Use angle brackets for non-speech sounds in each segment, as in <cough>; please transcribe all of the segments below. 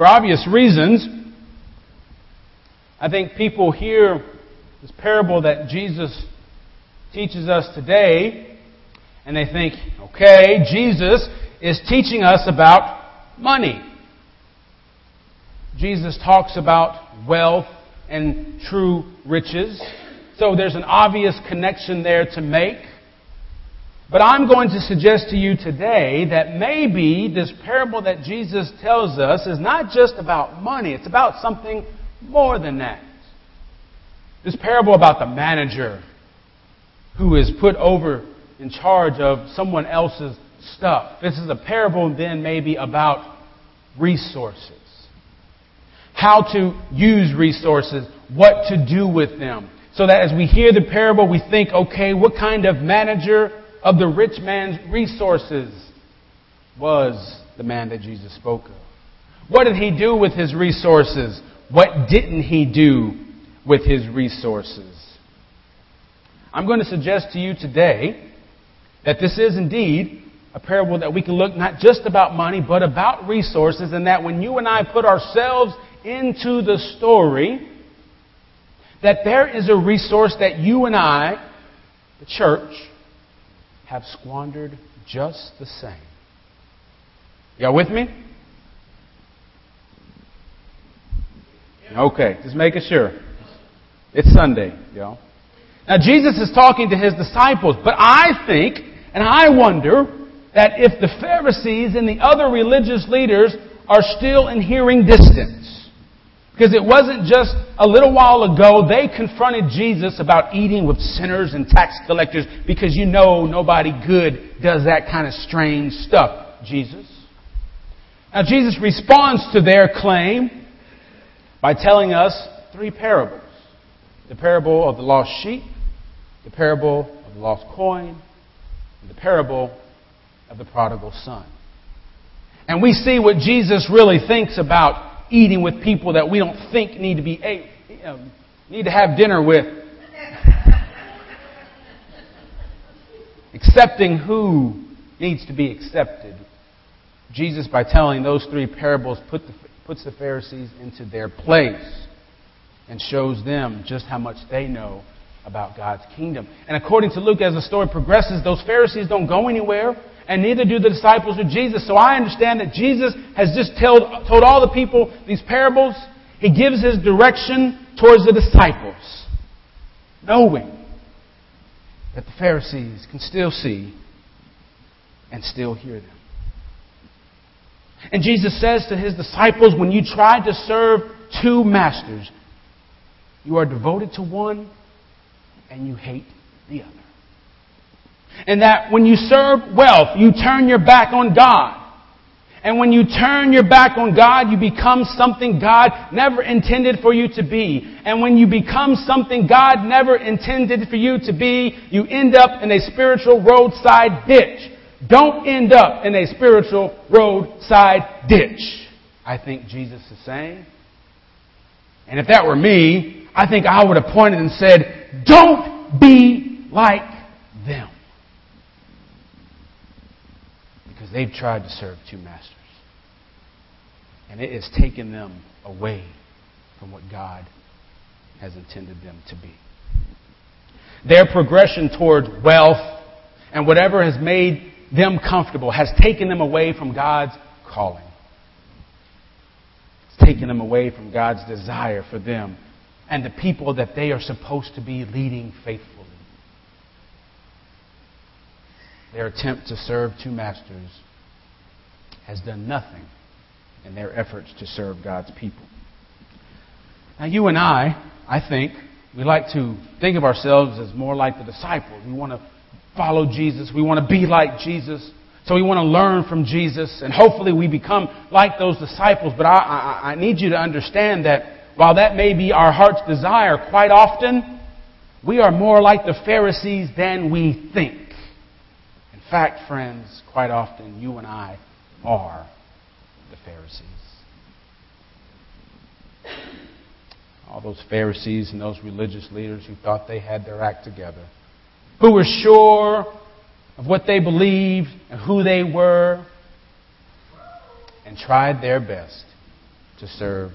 For obvious reasons, I think people hear this parable that Jesus teaches us today and they think, okay, Jesus is teaching us about money. Jesus talks about wealth and true riches. So there's an obvious connection there to make. But I'm going to suggest to you today that maybe this parable that Jesus tells us is not just about money, it's about something more than that. This parable about the manager who is put over in charge of someone else's stuff. This is a parable then maybe about resources. How to use resources, what to do with them. So that as we hear the parable, we think, okay, what kind of manager of the rich man's resources was the man that Jesus spoke of? What did he do with his resources? What didn't he do with his resources? I'm going to suggest to you today that this is indeed a parable that we can look not just about money, but about resources, and that when you and I put ourselves into the story, that there is a resource that you and I, the church, have squandered just the same. Y'all with me? Okay, just making sure. It's Sunday, y'all. Now, Jesus is talking to his disciples, but I think, and I wonder, that if the Pharisees and the other religious leaders are still in hearing distance, because it wasn't just a little while ago they confronted Jesus about eating with sinners and tax collectors because you know nobody good does that kind of strange stuff, Jesus. Now, Jesus responds to their claim by telling us three parables the parable of the lost sheep, the parable of the lost coin, and the parable of the prodigal son. And we see what Jesus really thinks about eating with people that we don't think need to be you um, know, need to have dinner with. <laughs> Accepting who needs to be accepted. Jesus, by telling those three parables, put the, puts the Pharisees into their place and shows them just how much they know about God's kingdom. And according to Luke, as the story progresses, those Pharisees don't go anywhere and neither do the disciples of Jesus. So I understand that Jesus has just told, told all the people these parables. He gives his direction towards the disciples, knowing that the Pharisees can still see and still hear them. And Jesus says to his disciples, when you try to serve two masters, you are devoted to one and you hate the other. And that when you serve wealth, you turn your back on God. And when you turn your back on God, you become something God never intended for you to be. And when you become something God never intended for you to be, you end up in a spiritual roadside ditch. Don't end up in a spiritual roadside ditch. I think Jesus is saying. And if that were me, I think I would have pointed and said, don't be like them. because they've tried to serve two masters. And it has taken them away from what God has intended them to be. Their progression towards wealth and whatever has made them comfortable has taken them away from God's calling. It's taken them away from God's desire for them and the people that they are supposed to be leading faithfully. Their attempt to serve two masters has done nothing in their efforts to serve God's people. Now, you and I, I think, we like to think of ourselves as more like the disciples. We want to follow Jesus. We want to be like Jesus. So we want to learn from Jesus. And hopefully we become like those disciples. But I, I, I need you to understand that while that may be our heart's desire, quite often we are more like the Pharisees than we think. In fact, friends, quite often you and I are the Pharisees. All those Pharisees and those religious leaders who thought they had their act together, who were sure of what they believed and who they were, and tried their best to serve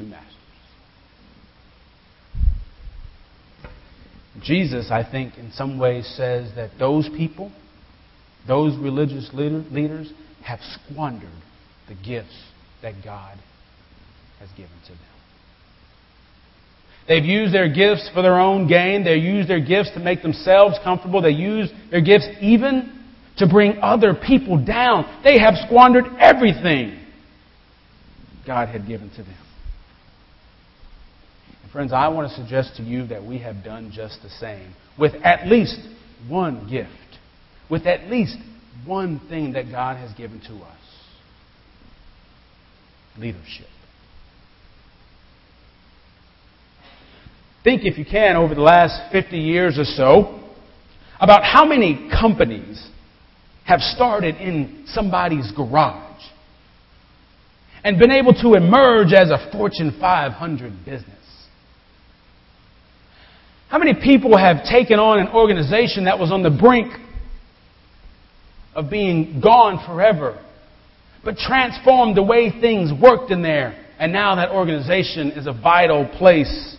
two masters. Jesus, I think, in some ways says that those people, those religious leader, leaders, have squandered the gifts that God has given to them. They've used their gifts for their own gain. They use their gifts to make themselves comfortable. They use their gifts even to bring other people down. They have squandered everything God had given to them. Friends, I want to suggest to you that we have done just the same with at least one gift, with at least one thing that God has given to us leadership. Think, if you can, over the last 50 years or so, about how many companies have started in somebody's garage and been able to emerge as a Fortune 500 business. How many people have taken on an organization that was on the brink of being gone forever, but transformed the way things worked in there, and now that organization is a vital place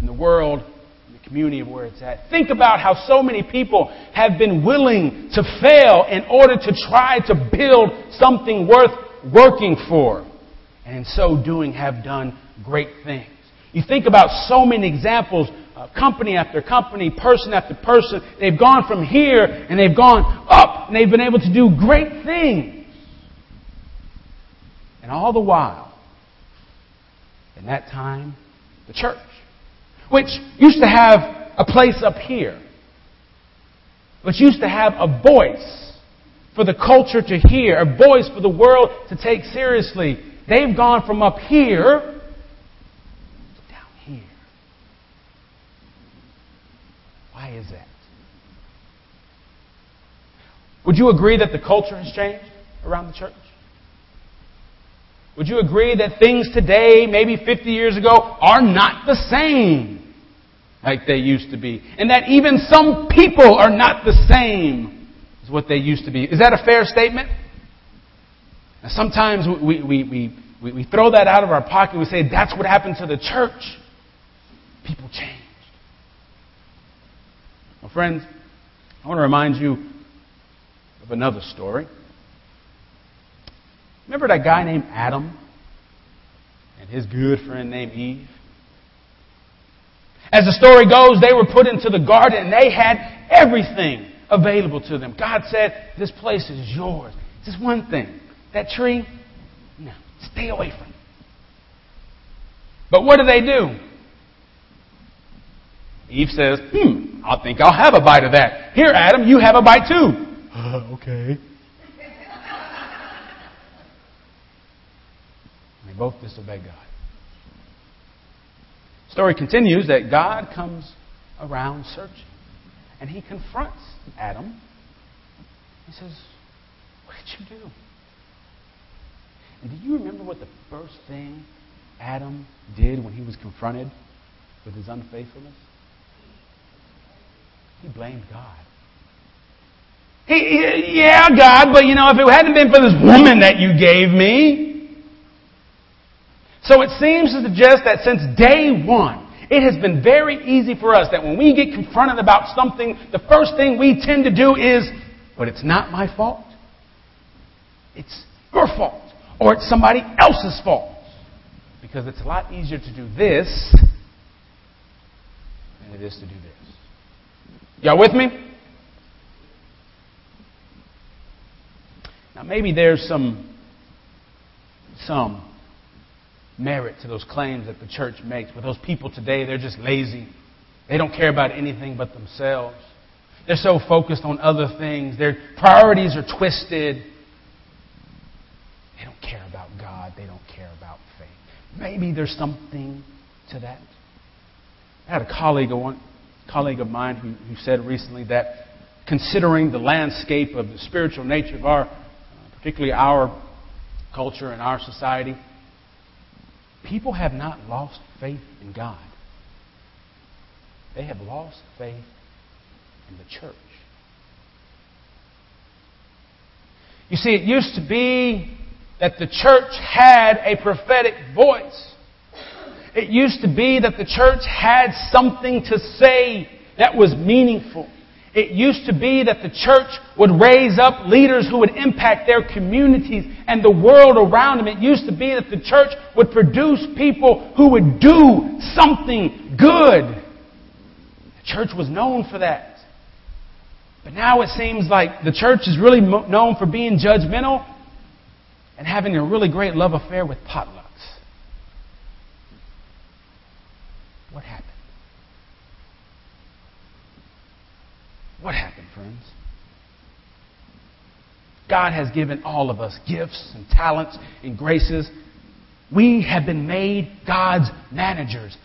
in the world, in the community of where it's at. Think about how so many people have been willing to fail in order to try to build something worth working for. And in so doing, have done great things. You think about so many examples, uh, company after company, person after person. They've gone from here and they've gone up and they've been able to do great things. And all the while, in that time, the church which used to have a place up here, which used to have a voice for the culture to hear, a voice for the world to take seriously. They've gone from up here to down here. Is that? Would you agree that the culture has changed around the church? Would you agree that things today, maybe 50 years ago, are not the same like they used to be. And that even some people are not the same as what they used to be. Is that a fair statement? Now, sometimes we, we, we, we, we throw that out of our pocket. We say, that's what happened to the church. People changed. Well, friends, I want to remind you of another story. Remember that guy named Adam and his good friend named Eve? As the story goes, they were put into the garden and they had everything available to them. God said, This place is yours. Just one thing. That tree, no, stay away from it. But what do they do? Eve says, Hmm, I think I'll have a bite of that. Here, Adam, you have a bite too. Uh, okay. they both disobey God. Story continues that God comes around searching. And he confronts Adam. He says, What did you do? And do you remember what the first thing Adam did when he was confronted with his unfaithfulness? He blamed God. He, yeah, God, but you know, if it hadn't been for this woman that you gave me, so it seems to suggest that since day one, it has been very easy for us that when we get confronted about something, the first thing we tend to do is, but it's not my fault. It's your fault. Or it's somebody else's fault. Because it's a lot easier to do this than it is to do this. Y'all with me? Now maybe there's some some merit to those claims that the church makes. But those people today, they're just lazy. They don't care about anything but themselves. They're so focused on other things. Their priorities are twisted. They don't care about God. They don't care about faith. Maybe there's something to that. I had a colleague, colleague of mine who, who said recently that considering the landscape of the spiritual nature of our, uh, particularly our culture and our society, People have not lost faith in God. They have lost faith in the church. You see, it used to be that the church had a prophetic voice. It used to be that the church had something to say that was meaningful. It used to be that the church would raise up leaders who would impact their communities and the world around them. It used to be that the church would produce people who would do something good. The church was known for that. But now it seems like the church is really known for being judgmental and having a really great love affair with potlucks. What happened? What happened, friends? God has given all of us gifts and talents and graces. We have been made God's managers.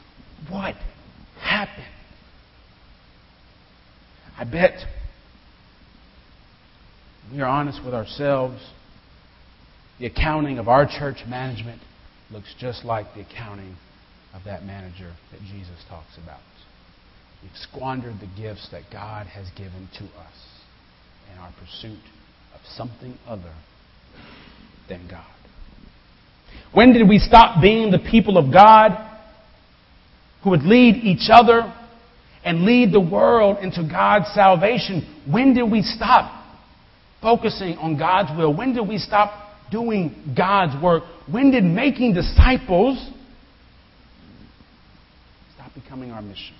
What happened? I bet we are honest with ourselves. The accounting of our church management looks just like the accounting of that manager that Jesus talks about. We've squandered the gifts that God has given to us in our pursuit of something other than God. When did we stop being the people of God who would lead each other and lead the world into God's salvation? When did we stop focusing on God's will? When did we stop doing God's work? When did making disciples becoming our mission?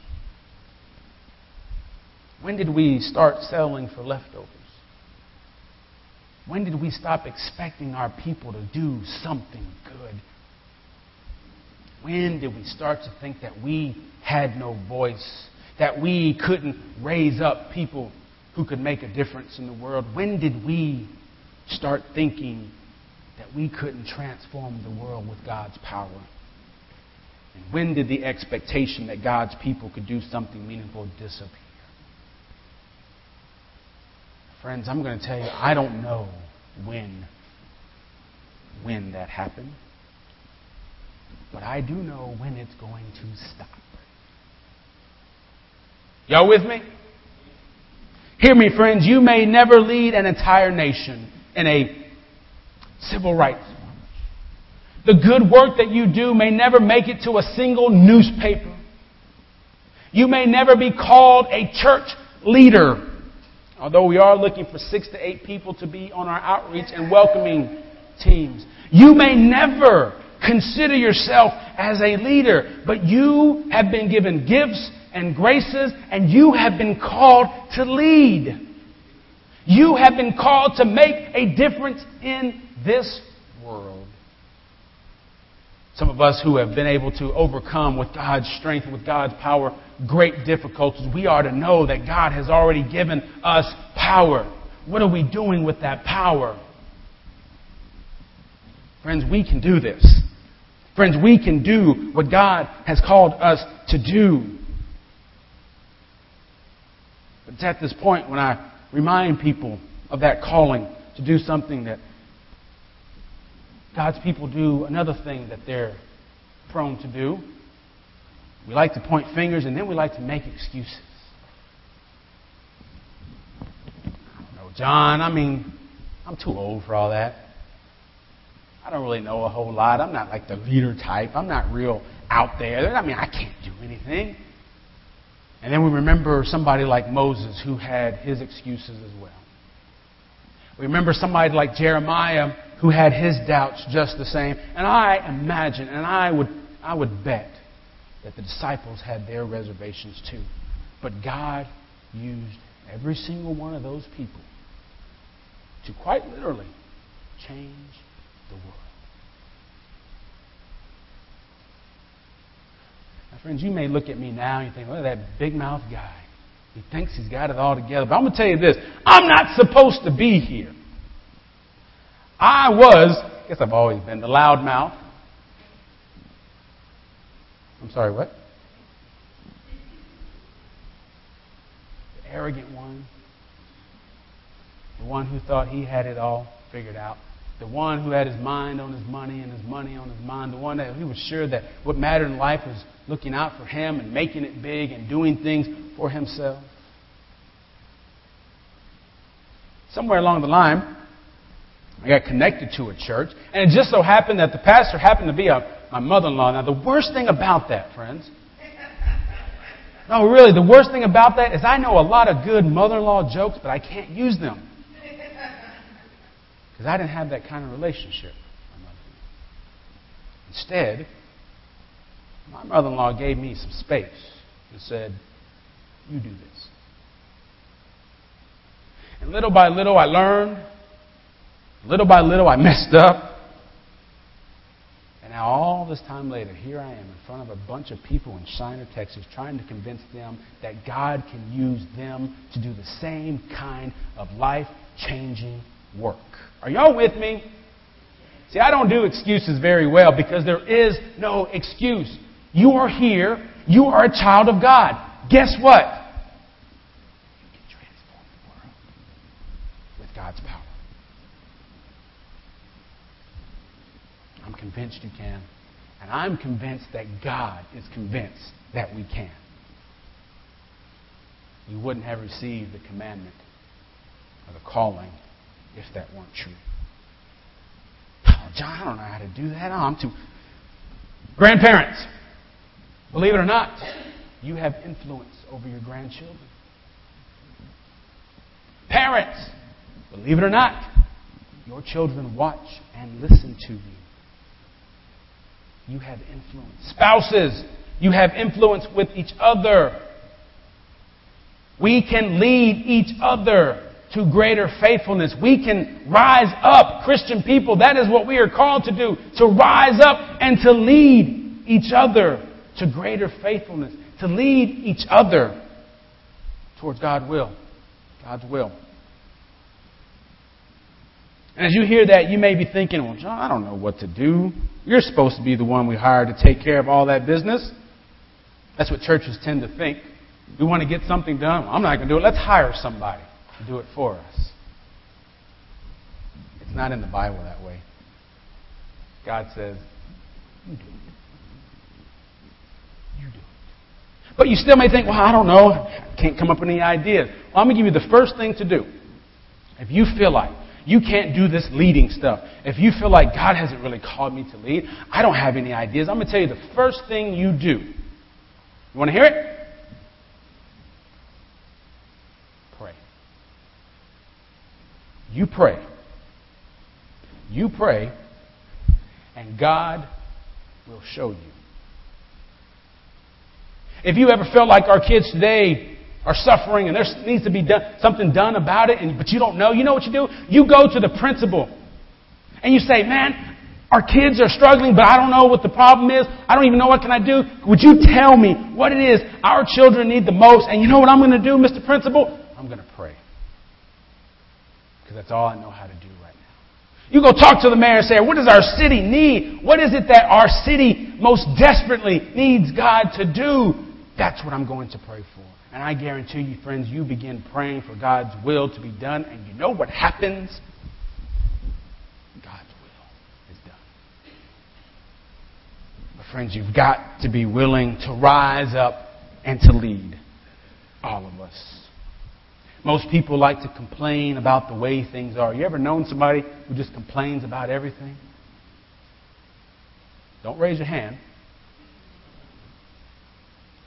When did we start settling for leftovers? When did we stop expecting our people to do something good? When did we start to think that we had no voice, that we couldn't raise up people who could make a difference in the world? When did we start thinking that we couldn't transform the world with God's power? When did the expectation that God's people could do something meaningful disappear? Friends, I'm going to tell you, I don't know when when that happened. But I do know when it's going to stop. Y'all with me? Hear me, friends. You may never lead an entire nation in a civil rights The good work that you do may never make it to a single newspaper. You may never be called a church leader. Although we are looking for six to eight people to be on our outreach and welcoming teams. You may never consider yourself as a leader, but you have been given gifts and graces and you have been called to lead. You have been called to make a difference in this world. Some of us who have been able to overcome with God's strength with God's power great difficulties, we are to know that God has already given us power. What are we doing with that power? Friends, we can do this. Friends, we can do what God has called us to do. But it's at this point when I remind people of that calling to do something that God's people do another thing that they're prone to do. We like to point fingers and then we like to make excuses. No, John, I mean, I'm too old for all that. I don't really know a whole lot. I'm not like the leader type. I'm not real out there. I mean, I can't do anything. And then we remember somebody like Moses who had his excuses as well. We remember somebody like Jeremiah who had his doubts just the same. And I imagine, and I would, I would bet, that the disciples had their reservations too. But God used every single one of those people to quite literally change the world. Now, friends, you may look at me now and you think, look at that big mouth guy. He thinks he's got it all together. But I'm going to tell you this I'm not supposed to be here. I was, I guess I've always been, the loudmouth. I'm sorry, what? The arrogant one. The one who thought he had it all figured out. The one who had his mind on his money and his money on his mind. The one that he was sure that what mattered in life was looking out for him and making it big and doing things for himself. Somewhere along the line, I got connected to a church, and it just so happened that the pastor happened to be a, my mother-in-law. Now, the worst thing about that, friends, no, really, the worst thing about that is I know a lot of good mother-in-law jokes, but I can't use them. Because I didn't have that kind of relationship. My mother. Instead, my mother-in-law gave me some space and said, you do this. And little by little I learned. Little by little I messed up. And now, all this time later, here I am in front of a bunch of people in Shiner, Texas, trying to convince them that God can use them to do the same kind of life changing work. Are y'all with me? See, I don't do excuses very well because there is no excuse. You are here. You are a child of God. Guess what? You can transform the world with God's power. I'm convinced you can. And I'm convinced that God is convinced that we can. You wouldn't have received the commandment or the calling if that weren't true. Oh, John, I don't know how to do that. I'm too. Grandparents, believe it or not, you have influence over your grandchildren. Parents, believe it or not, your children watch and listen to you. You have influence. Spouses, you have influence with each other. We can lead each other to greater faithfulness. We can rise up, Christian people. That is what we are called to do. To rise up and to lead each other to greater faithfulness. To lead each other towards God's will. God's will. And as you hear that, you may be thinking, well, John, I don't know what to do. You're supposed to be the one we hired to take care of all that business. That's what churches tend to think. We want to get something done. I'm not going to do it. Let's hire somebody to do it for us. It's not in the Bible that way. God says, You do it. But you still may think, well, I don't know. I can't come up with any ideas. Well, I'm going to give you the first thing to do. If you feel like you can't do this leading stuff, if you feel like God hasn't really called me to lead, I don't have any ideas, I'm going to tell you the first thing you do. You want to hear it? Pray. You pray. You pray, and God will show you. If you ever felt like our kids today are suffering and there needs to be done, something done about it, and, but you don't know, you know what you do? You go to the principal and you say, Man, our kids are struggling, but I don't know what the problem is. I don't even know what can I do. Would you tell me what it is our children need the most? And you know what I'm going to do, Mr. Principal? I'm going to pray. That's all I know how to do right now. You go talk to the mayor and say, what does our city need? What is it that our city most desperately needs God to do? That's what I'm going to pray for. And I guarantee you, friends, you begin praying for God's will to be done, and you know what happens? God's will is done. But, friends, you've got to be willing to rise up and to lead. All of us. Most people like to complain about the way things are. You ever known somebody who just complains about everything? Don't raise your hand.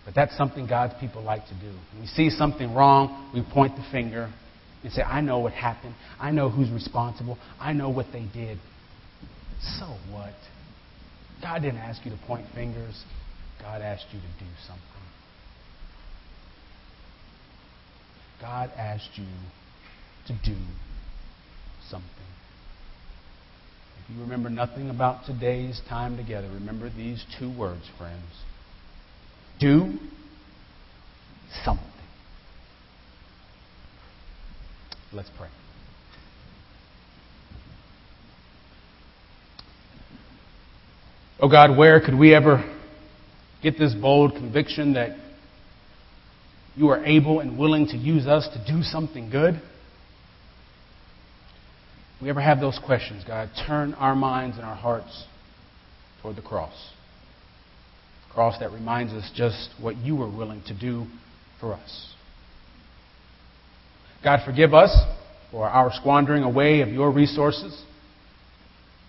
But that's something God's people like to do. When we see something wrong, we point the finger and say, I know what happened. I know who's responsible. I know what they did. So what? God didn't ask you to point fingers. God asked you to do something. God asked you to do something. If you remember nothing about today's time together, remember these two words, friends. Do something. Let's pray. Oh God, where could we ever get this bold conviction that you are able and willing to use us to do something good? We ever have those questions, God, turn our minds and our hearts toward the cross. The cross that reminds us just what you were willing to do for us. God, forgive us for our squandering away of your resources.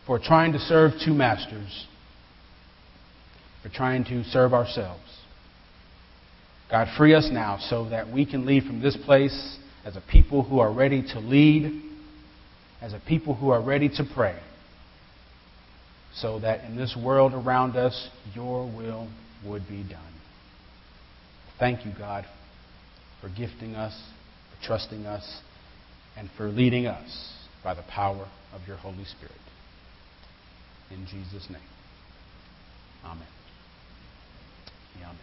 for trying to serve two masters, for trying to serve ourselves. God, free us now so that we can leave from this place as a people who are ready to lead, as a people who are ready to pray, so that in this world around us, your will would be done. Thank you, God, for gifting us, for trusting us, and for leading us by the power of your Holy Spirit. In Jesus' name. Amen. Amen.